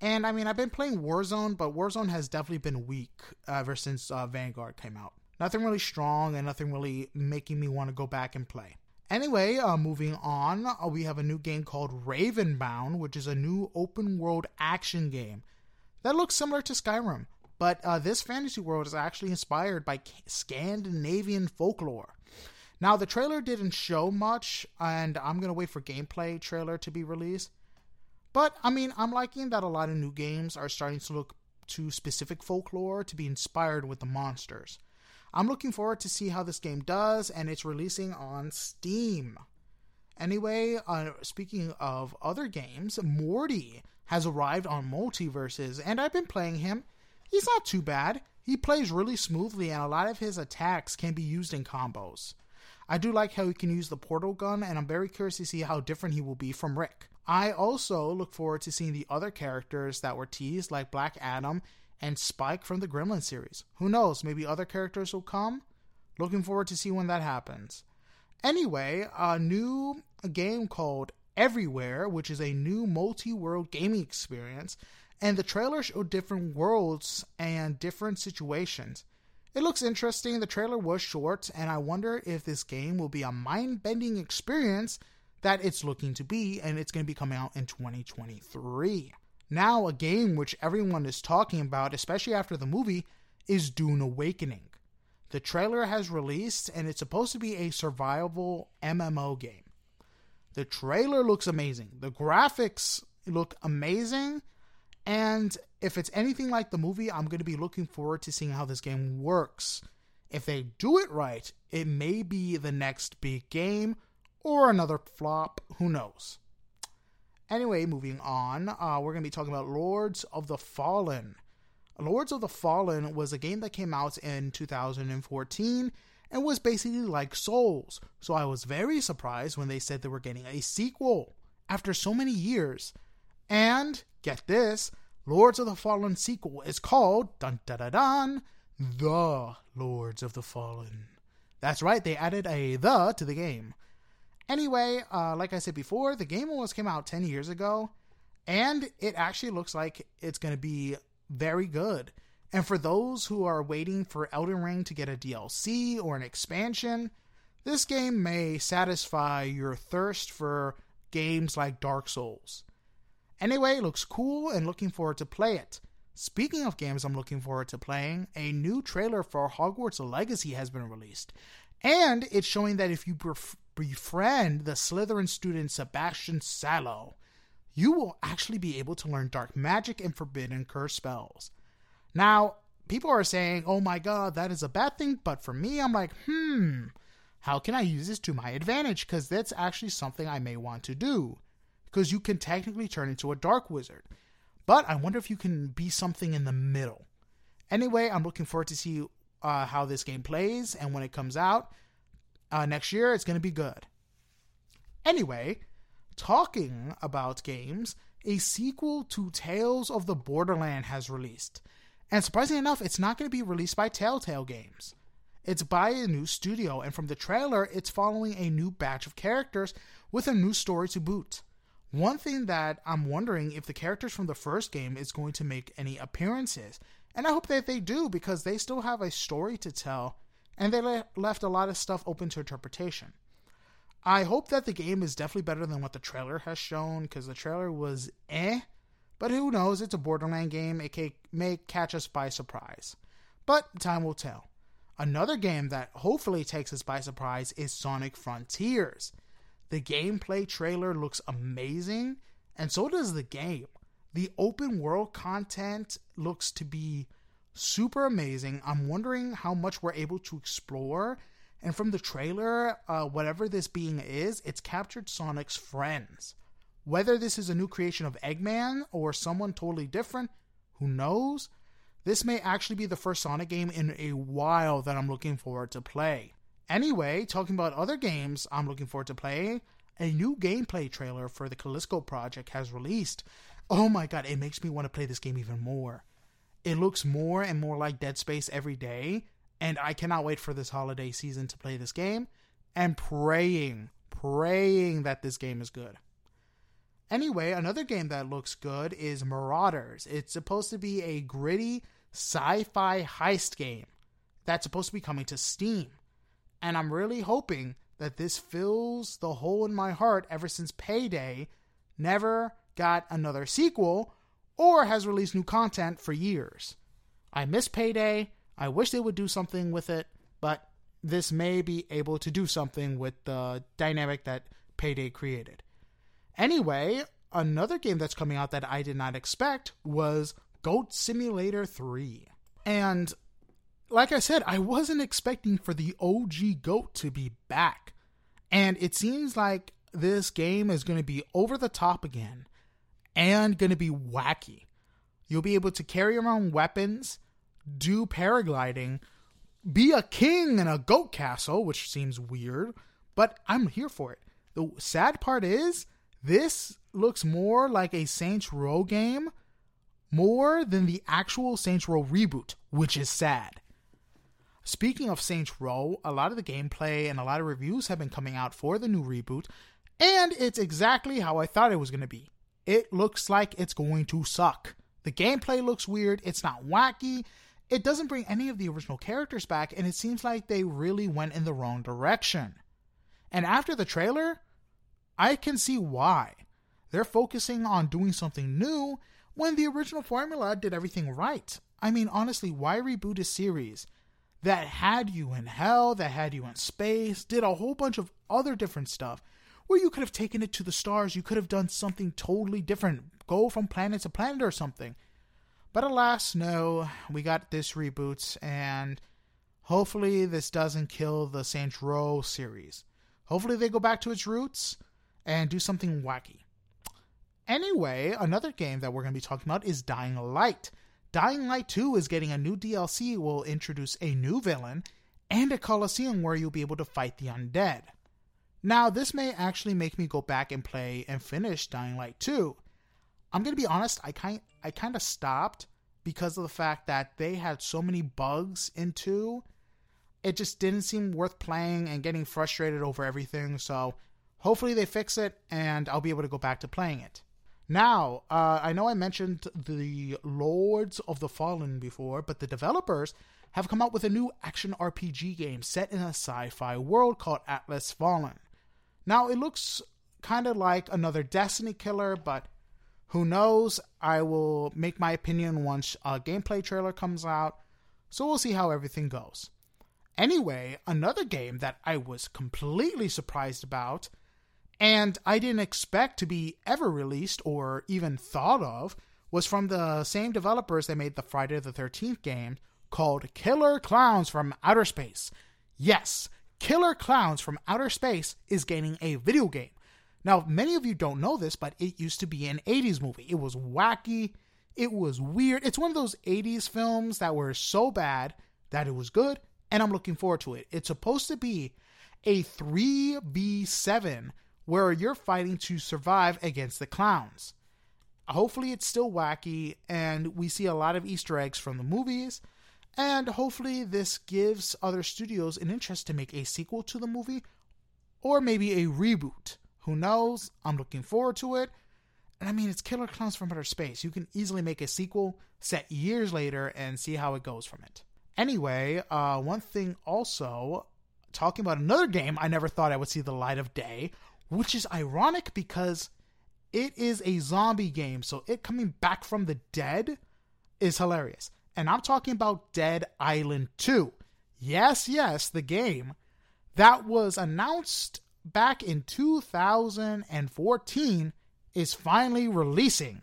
And I mean, I've been playing Warzone, but Warzone has definitely been weak ever since uh, Vanguard came out. Nothing really strong and nothing really making me want to go back and play. Anyway, uh, moving on, uh, we have a new game called Ravenbound, which is a new open world action game that looks similar to Skyrim, but uh, this fantasy world is actually inspired by Scandinavian folklore. Now, the trailer didn't show much, and I'm gonna wait for gameplay trailer to be released. But I mean, I'm liking that a lot of new games are starting to look to specific folklore to be inspired with the monsters. I'm looking forward to see how this game does, and it's releasing on Steam. Anyway, uh, speaking of other games, Morty has arrived on MultiVersus, and I've been playing him. He's not too bad. He plays really smoothly, and a lot of his attacks can be used in combos. I do like how he can use the portal gun, and I'm very curious to see how different he will be from Rick. I also look forward to seeing the other characters that were teased, like Black Adam and Spike from the Gremlin series. Who knows? Maybe other characters will come. Looking forward to see when that happens. Anyway, a new game called Everywhere, which is a new multi-world gaming experience, and the trailer showed different worlds and different situations. It looks interesting. The trailer was short, and I wonder if this game will be a mind-bending experience that it's looking to be, and it's going to be coming out in 2023. Now, a game which everyone is talking about, especially after the movie, is Dune Awakening. The trailer has released, and it's supposed to be a survival MMO game. The trailer looks amazing. The graphics look amazing. And if it's anything like the movie, I'm going to be looking forward to seeing how this game works. If they do it right, it may be the next big game or another flop. Who knows? Anyway, moving on, uh, we're going to be talking about Lords of the Fallen. Lords of the Fallen was a game that came out in 2014 and was basically like Souls. So I was very surprised when they said they were getting a sequel after so many years. And get this, Lords of the Fallen sequel is called dun dun dun dun The Lords of the Fallen. That's right, they added a the to the game. Anyway, uh, like I said before, the game almost came out 10 years ago, and it actually looks like it's going to be very good. And for those who are waiting for Elden Ring to get a DLC or an expansion, this game may satisfy your thirst for games like Dark Souls. Anyway, it looks cool and looking forward to play it. Speaking of games I'm looking forward to playing, a new trailer for Hogwarts Legacy has been released. And it's showing that if you pref- befriend the Slytherin student Sebastian Sallow, you will actually be able to learn dark magic and forbidden curse spells. Now, people are saying, oh my god, that is a bad thing, but for me, I'm like, hmm, how can I use this to my advantage? Because that's actually something I may want to do. Because you can technically turn into a dark wizard. But I wonder if you can be something in the middle. Anyway, I'm looking forward to see uh, how this game plays, and when it comes out uh, next year, it's going to be good. Anyway, talking about games, a sequel to Tales of the Borderland has released. And surprisingly enough, it's not going to be released by Telltale Games. It's by a new studio, and from the trailer, it's following a new batch of characters with a new story to boot. One thing that I'm wondering if the characters from the first game is going to make any appearances, and I hope that they do because they still have a story to tell, and they le- left a lot of stuff open to interpretation. I hope that the game is definitely better than what the trailer has shown because the trailer was eh. But who knows? It's a Borderland game. It may catch us by surprise. But time will tell. Another game that hopefully takes us by surprise is Sonic Frontiers. The gameplay trailer looks amazing, and so does the game. The open world content looks to be super amazing. I'm wondering how much we're able to explore and from the trailer, uh, whatever this being is, it's captured Sonic's friends. Whether this is a new creation of Eggman or someone totally different, who knows? This may actually be the first Sonic game in a while that I'm looking forward to play. Anyway, talking about other games I'm looking forward to play, a new gameplay trailer for the Callisto project has released. Oh my god, it makes me want to play this game even more. It looks more and more like Dead Space every day, and I cannot wait for this holiday season to play this game and praying, praying that this game is good. Anyway, another game that looks good is Marauders. It's supposed to be a gritty sci fi heist game that's supposed to be coming to Steam. And I'm really hoping that this fills the hole in my heart ever since Payday never got another sequel or has released new content for years. I miss Payday. I wish they would do something with it, but this may be able to do something with the dynamic that Payday created. Anyway, another game that's coming out that I did not expect was Goat Simulator 3. And like I said, I wasn't expecting for the OG Goat to be back. And it seems like this game is going to be over the top again and going to be wacky. You'll be able to carry around weapons do paragliding, be a king in a goat castle, which seems weird, but I'm here for it. The sad part is, this looks more like a Saints Row game more than the actual Saints Row reboot, which is sad. Speaking of Saints Row, a lot of the gameplay and a lot of reviews have been coming out for the new reboot, and it's exactly how I thought it was going to be. It looks like it's going to suck. The gameplay looks weird, it's not wacky, it doesn't bring any of the original characters back, and it seems like they really went in the wrong direction. And after the trailer, I can see why. They're focusing on doing something new when the original formula did everything right. I mean, honestly, why reboot a series that had you in hell, that had you in space, did a whole bunch of other different stuff where you could have taken it to the stars, you could have done something totally different, go from planet to planet or something. But alas, no, we got this reboot, and hopefully this doesn't kill the Saints Row series. Hopefully they go back to its roots and do something wacky. Anyway, another game that we're going to be talking about is Dying Light. Dying Light 2 is getting a new DLC will introduce a new villain and a coliseum where you'll be able to fight the undead. Now, this may actually make me go back and play and finish Dying Light 2. I'm going to be honest, I kind I kind of stopped because of the fact that they had so many bugs in 2. it just didn't seem worth playing and getting frustrated over everything. So hopefully they fix it and I'll be able to go back to playing it. Now, uh, I know I mentioned the Lords of the Fallen before, but the developers have come out with a new action RPG game set in a sci fi world called Atlas Fallen. Now, it looks kind of like another Destiny killer, but who knows? I will make my opinion once a gameplay trailer comes out, so we'll see how everything goes. Anyway, another game that I was completely surprised about, and I didn't expect to be ever released or even thought of, was from the same developers that made the Friday the 13th game called Killer Clowns from Outer Space. Yes, Killer Clowns from Outer Space is gaining a video game. Now, many of you don't know this, but it used to be an 80s movie. It was wacky, It was weird. It's one of those 80s films that were so bad that it was good, and I'm looking forward to it. It's supposed to be a 3v7 where you're fighting to survive against the clowns. Hopefully, it's still wacky, and we see a lot of Easter eggs from the movies. And hopefully, this gives other studios an interest to make a sequel to the movie or maybe a reboot. Who knows? I'm looking forward to it. And I mean, it's Killer Clowns from Outer Space. You can easily make a sequel set years later and see how it goes from it. Anyway, uh, one thing also, talking about another game I never thought I would see the light of day, which is ironic because it is a zombie game. So it coming back from the dead is hilarious. And I'm talking about Dead Island 2. Yes, yes, the game that was announced back in 2014 is finally releasing.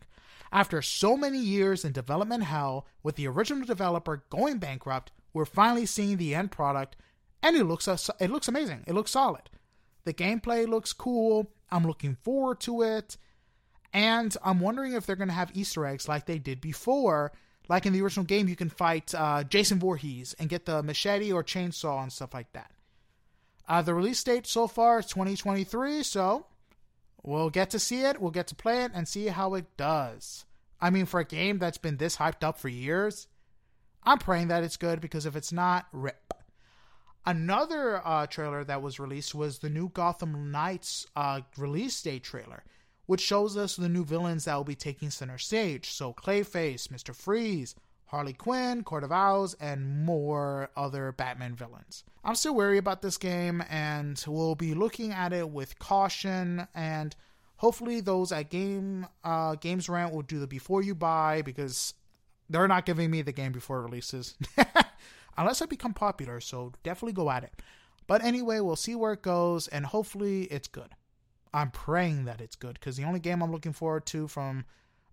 After so many years in development hell, with the original developer going bankrupt, we're finally seeing the end product, and it looks it looks amazing. It looks solid. The gameplay looks cool. I'm looking forward to it, and I'm wondering if they're going to have Easter eggs like they did before. Like in the original game, you can fight uh, Jason Voorhees and get the machete or chainsaw and stuff like that. Uh, the release date so far is 2023, so we'll get to see it, we'll get to play it, and see how it does. I mean, for a game that's been this hyped up for years, I'm praying that it's good because if it's not, rip. Another uh, trailer that was released was the new Gotham Knights uh, release date trailer, which shows us the new villains that will be taking center stage. So Clayface, Mr. Freeze, Harley Quinn, Court of Owls, and more other Batman villains. I'm still wary about this game, and we'll be looking at it with caution. And hopefully, those at Game uh, Games Rant will do the before you buy because they're not giving me the game before it releases, unless I become popular. So definitely go at it. But anyway, we'll see where it goes, and hopefully, it's good. I'm praying that it's good because the only game I'm looking forward to from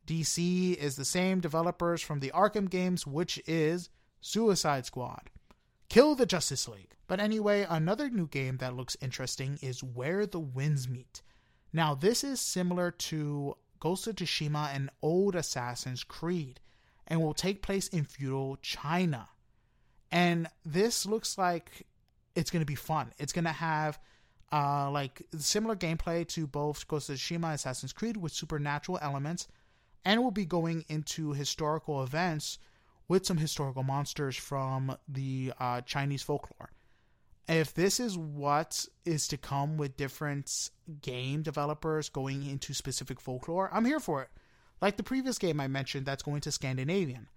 DC is the same developers from the Arkham games, which is Suicide Squad. Kill the Justice League. But anyway, another new game that looks interesting is Where the Winds Meet. Now, this is similar to Ghost of Tsushima and old Assassin's Creed, and will take place in feudal China. And this looks like it's going to be fun. It's going to have uh, like similar gameplay to both Ghost of Tsushima Assassin's Creed with supernatural elements and we'll be going into historical events with some historical monsters from the uh, Chinese folklore. If this is what is to come with different game developers going into specific folklore, I'm here for it. Like the previous game I mentioned, that's going to Scandinavian.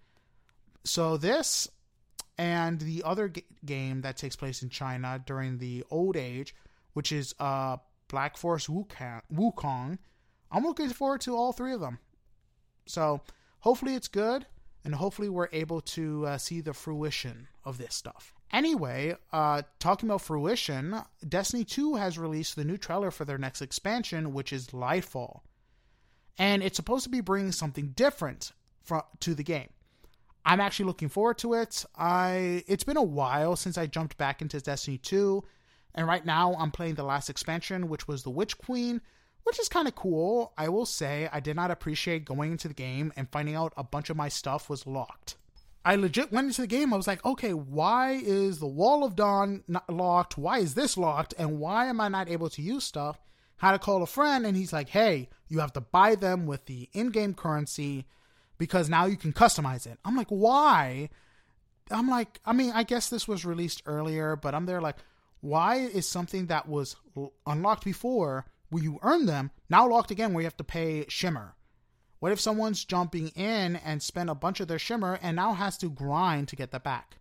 So this and the other g- game that takes place in China during the Old Age, which is uh, Black Forest Wukong, I'm looking forward to all three of them. So hopefully it's good, and hopefully we're able to uh, see the fruition of this stuff. Anyway, uh, talking about fruition, Destiny 2 has released the new trailer for their next expansion, which is Lightfall. And it's supposed to be bringing something different to the game. I'm actually looking forward to it. I it's been a while since I jumped back into Destiny 2, and right now I'm playing the last expansion, which was the Witch Queen, which is kind of cool. I will say I did not appreciate going into the game and finding out a bunch of my stuff was locked. I legit went into the game. I was like, okay, why is the Wall of Dawn not locked? Why is this locked? And why am I not able to use stuff? Had to call a friend, and he's like, hey, you have to buy them with the in game currency because now you can customize it. I'm like, why? I'm like, I mean, I guess this was released earlier, but I'm there like, why is something that was unlocked before where you earn them, now locked again where you have to pay shimmer. What if someone's jumping in and spent a bunch of their shimmer and now has to grind to get that back?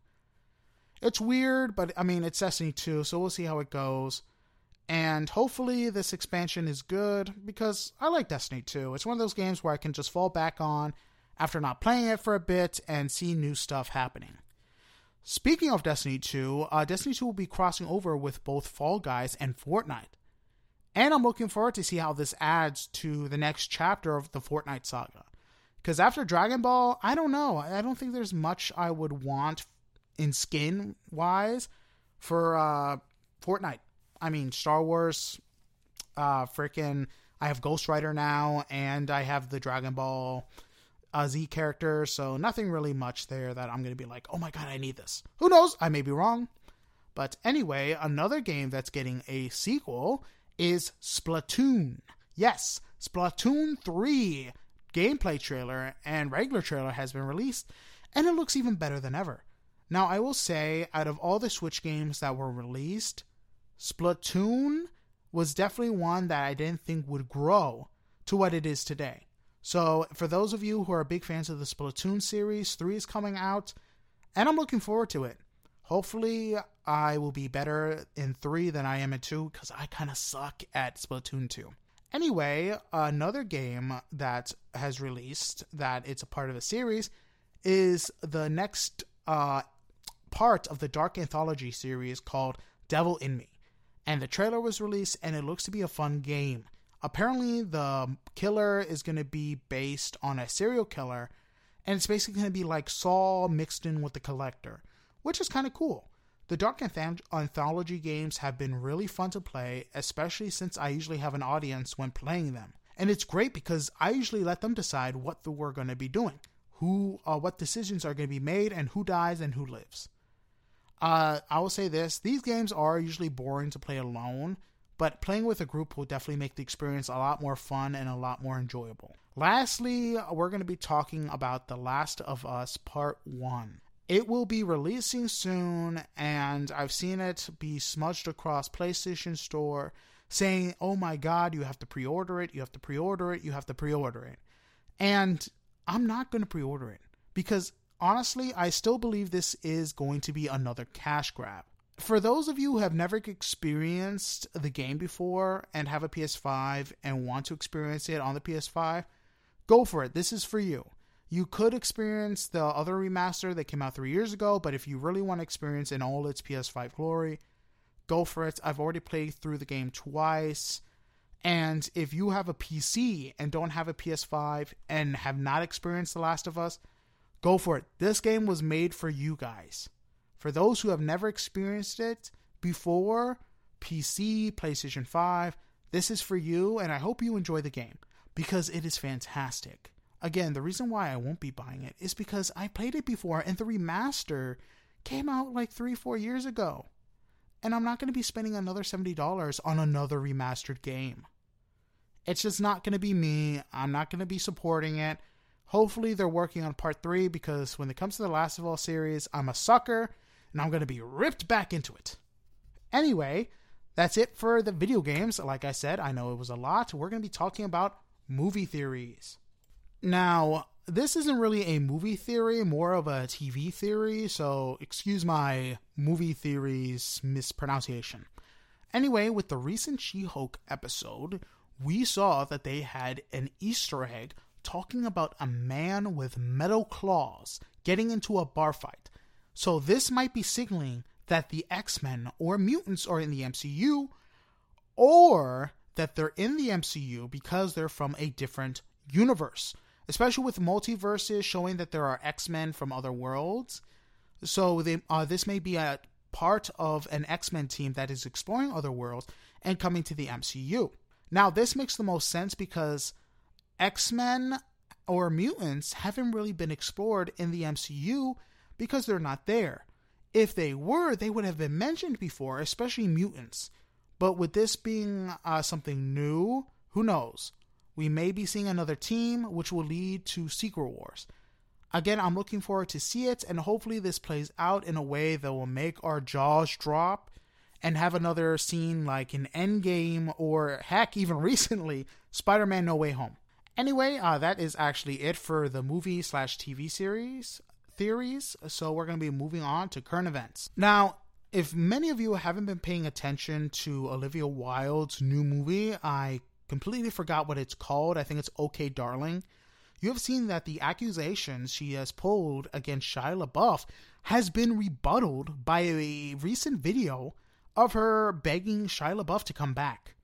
It's weird, but I mean, it's Destiny 2, so we'll see how it goes. And hopefully, this expansion is good because I like Destiny 2. It's one of those games where I can just fall back on after not playing it for a bit and see new stuff happening. Speaking of Destiny 2, uh, Destiny 2 will be crossing over with both Fall Guys and Fortnite. And I'm looking forward to see how this adds to the next chapter of the Fortnite saga. Because after Dragon Ball, I don't know. I don't think there's much I would want in skin wise for uh, Fortnite. I mean, Star Wars, uh, freaking. I have Ghost Rider now, and I have the Dragon Ball uh, Z character, so nothing really much there that I'm going to be like, oh my god, I need this. Who knows? I may be wrong. But anyway, another game that's getting a sequel is Splatoon. Yes, Splatoon 3 gameplay trailer and regular trailer has been released, and it looks even better than ever. Now, I will say, out of all the Switch games that were released, Splatoon was definitely one that I didn't think would grow to what it is today. So, for those of you who are big fans of the Splatoon series, 3 is coming out, and I'm looking forward to it. Hopefully, I will be better in 3 than I am in 2 because I kind of suck at Splatoon 2. Anyway, another game that has released that it's a part of a series is the next uh, part of the Dark Anthology series called Devil in Me. And the trailer was released and it looks to be a fun game. Apparently, the killer is going to be based on a serial killer, and it's basically going to be like Saw mixed in with the collector, which is kind of cool. The Dark Anthology games have been really fun to play, especially since I usually have an audience when playing them. And it's great because I usually let them decide what the, we're going to be doing, who, uh, what decisions are going to be made, and who dies and who lives. Uh, I will say this: these games are usually boring to play alone, but playing with a group will definitely make the experience a lot more fun and a lot more enjoyable. Lastly, we're going to be talking about The Last of Us Part 1. It will be releasing soon, and I've seen it be smudged across PlayStation Store saying, oh my god, you have to pre order it, you have to pre order it, you have to pre order it. And I'm not going to pre order it because honestly, I still believe this is going to be another cash grab. For those of you who have never experienced the game before and have a PS5 and want to experience it on the PS5, go for it. This is for you. You could experience the other remaster that came out three years ago, but if you really want to experience in all its PS5 glory, go for it. I've already played through the game twice. And if you have a PC and don't have a PS5 and have not experienced The Last of Us, Go for it. This game was made for you guys. For those who have never experienced it before, PC, PlayStation 5, this is for you, and I hope you enjoy the game because it is fantastic. Again, the reason why I won't be buying it is because I played it before and the remaster came out like three, four years ago. And I'm not going to be spending another $70 on another remastered game. It's just not going to be me. I'm not going to be supporting it. Hopefully, they're working on part three because when it comes to the Last of All series, I'm a sucker and I'm going to be ripped back into it. Anyway, that's it for the video games. Like I said, I know it was a lot. We're going to be talking about movie theories. Now, this isn't really a movie theory, more of a TV theory, so excuse my movie theories mispronunciation. Anyway, with the recent She Hulk episode, we saw that they had an Easter egg talking about a man with metal claws getting into a bar fight. So this might be signaling that the X Men or mutants are in the MCU, or that they're in the MCU because they're from a different universe. Especially with multiverses showing that there are X Men from other worlds. So they, uh, this may be a part of an X Men team that is exploring other worlds and coming to the MCU. Now, this makes the most sense because X Men or mutants haven't really been explored in the MCU because they're not there. If they were, they would have been mentioned before, especially mutants. But with this being uh, something new, who knows? We may be seeing another team, which will lead to Secret Wars. Again, I'm looking forward to see it, and hopefully this plays out in a way that will make our jaws drop and have another scene like in Endgame or heck, even recently, Spider-Man No Way Home. Anyway, uh, that is actually it for the movie slash TV series theories. So we're going to be moving on to current events. Now, if many of you haven't been paying attention to Olivia Wilde's new movie, I completely forgot what it's called. I think it's OK Darling. You have seen that the accusations she has pulled against Shia LaBeouf has been rebutted by a recent video of her begging Shia LaBeouf to come back.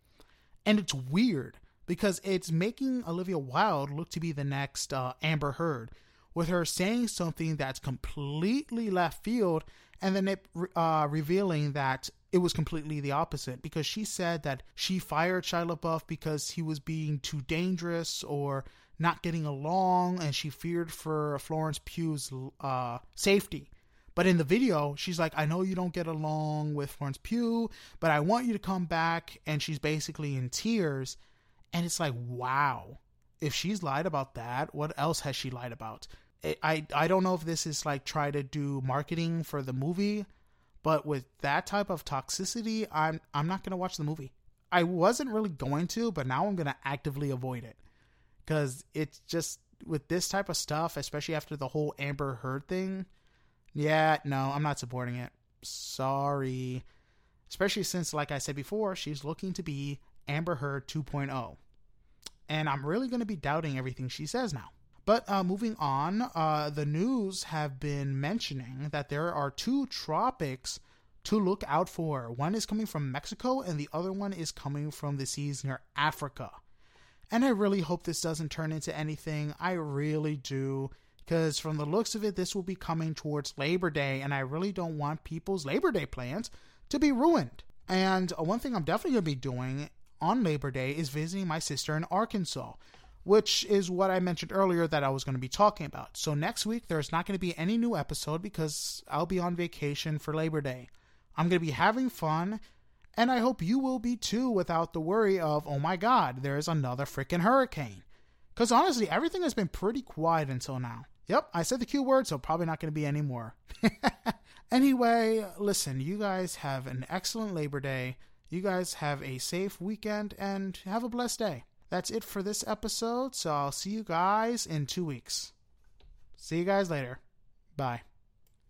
And it's weird because it's making Olivia Wilde look to be the next uh, Amber Heard, with her saying something that's completely left field and then it uh, revealing that it was completely the opposite because she said that she fired Shia LaBeouf because he was being too dangerous or not getting along and she feared for Florence Pugh's uh, safety. But in the video, she's like, I know you don't get along with Florence Pugh, but I want you to come back. And she's basically in tears. And it's like, wow. If she's lied about that, what else has she lied about? I, I don't know if this is like try to do marketing for the movie, but with that type of toxicity, I'm I'm not gonna watch the movie. I wasn't really going to, but now I'm gonna actively avoid it because it's just with this type of stuff, especially after the whole Amber Heard thing. Yeah, no, I'm not supporting it. Sorry. Especially since, like I said before, she's looking to be Amber Heard 2.0. And I'm really going to be doubting everything she says now. But uh, moving on, uh, the news have been mentioning that there are two tropics to look out for. One is coming from Mexico, and the other one is coming from the seas near Africa. And I really hope this doesn't turn into anything. I really do. Because from the looks of it, this will be coming towards Labor Day, and I really don't want people's Labor Day plans to be ruined. And uh, one thing I'm definitely going to be doing on Labor Day is visiting my sister in Arkansas which is what I mentioned earlier that I was going to be talking about. So next week, there's not going to be any new episode because I'll be on vacation for Labor Day. I'm going to be having fun, and I hope you will be too without the worry of, oh my god, there's another freaking hurricane. Because honestly, everything has been pretty quiet until now. Yep, I said the Q word, so probably not going to be any more. anyway, listen, you guys have an excellent Labor Day. You guys have a safe weekend and have a blessed day that's it for this episode. So I'll see you guys in two weeks. See you guys later. Bye.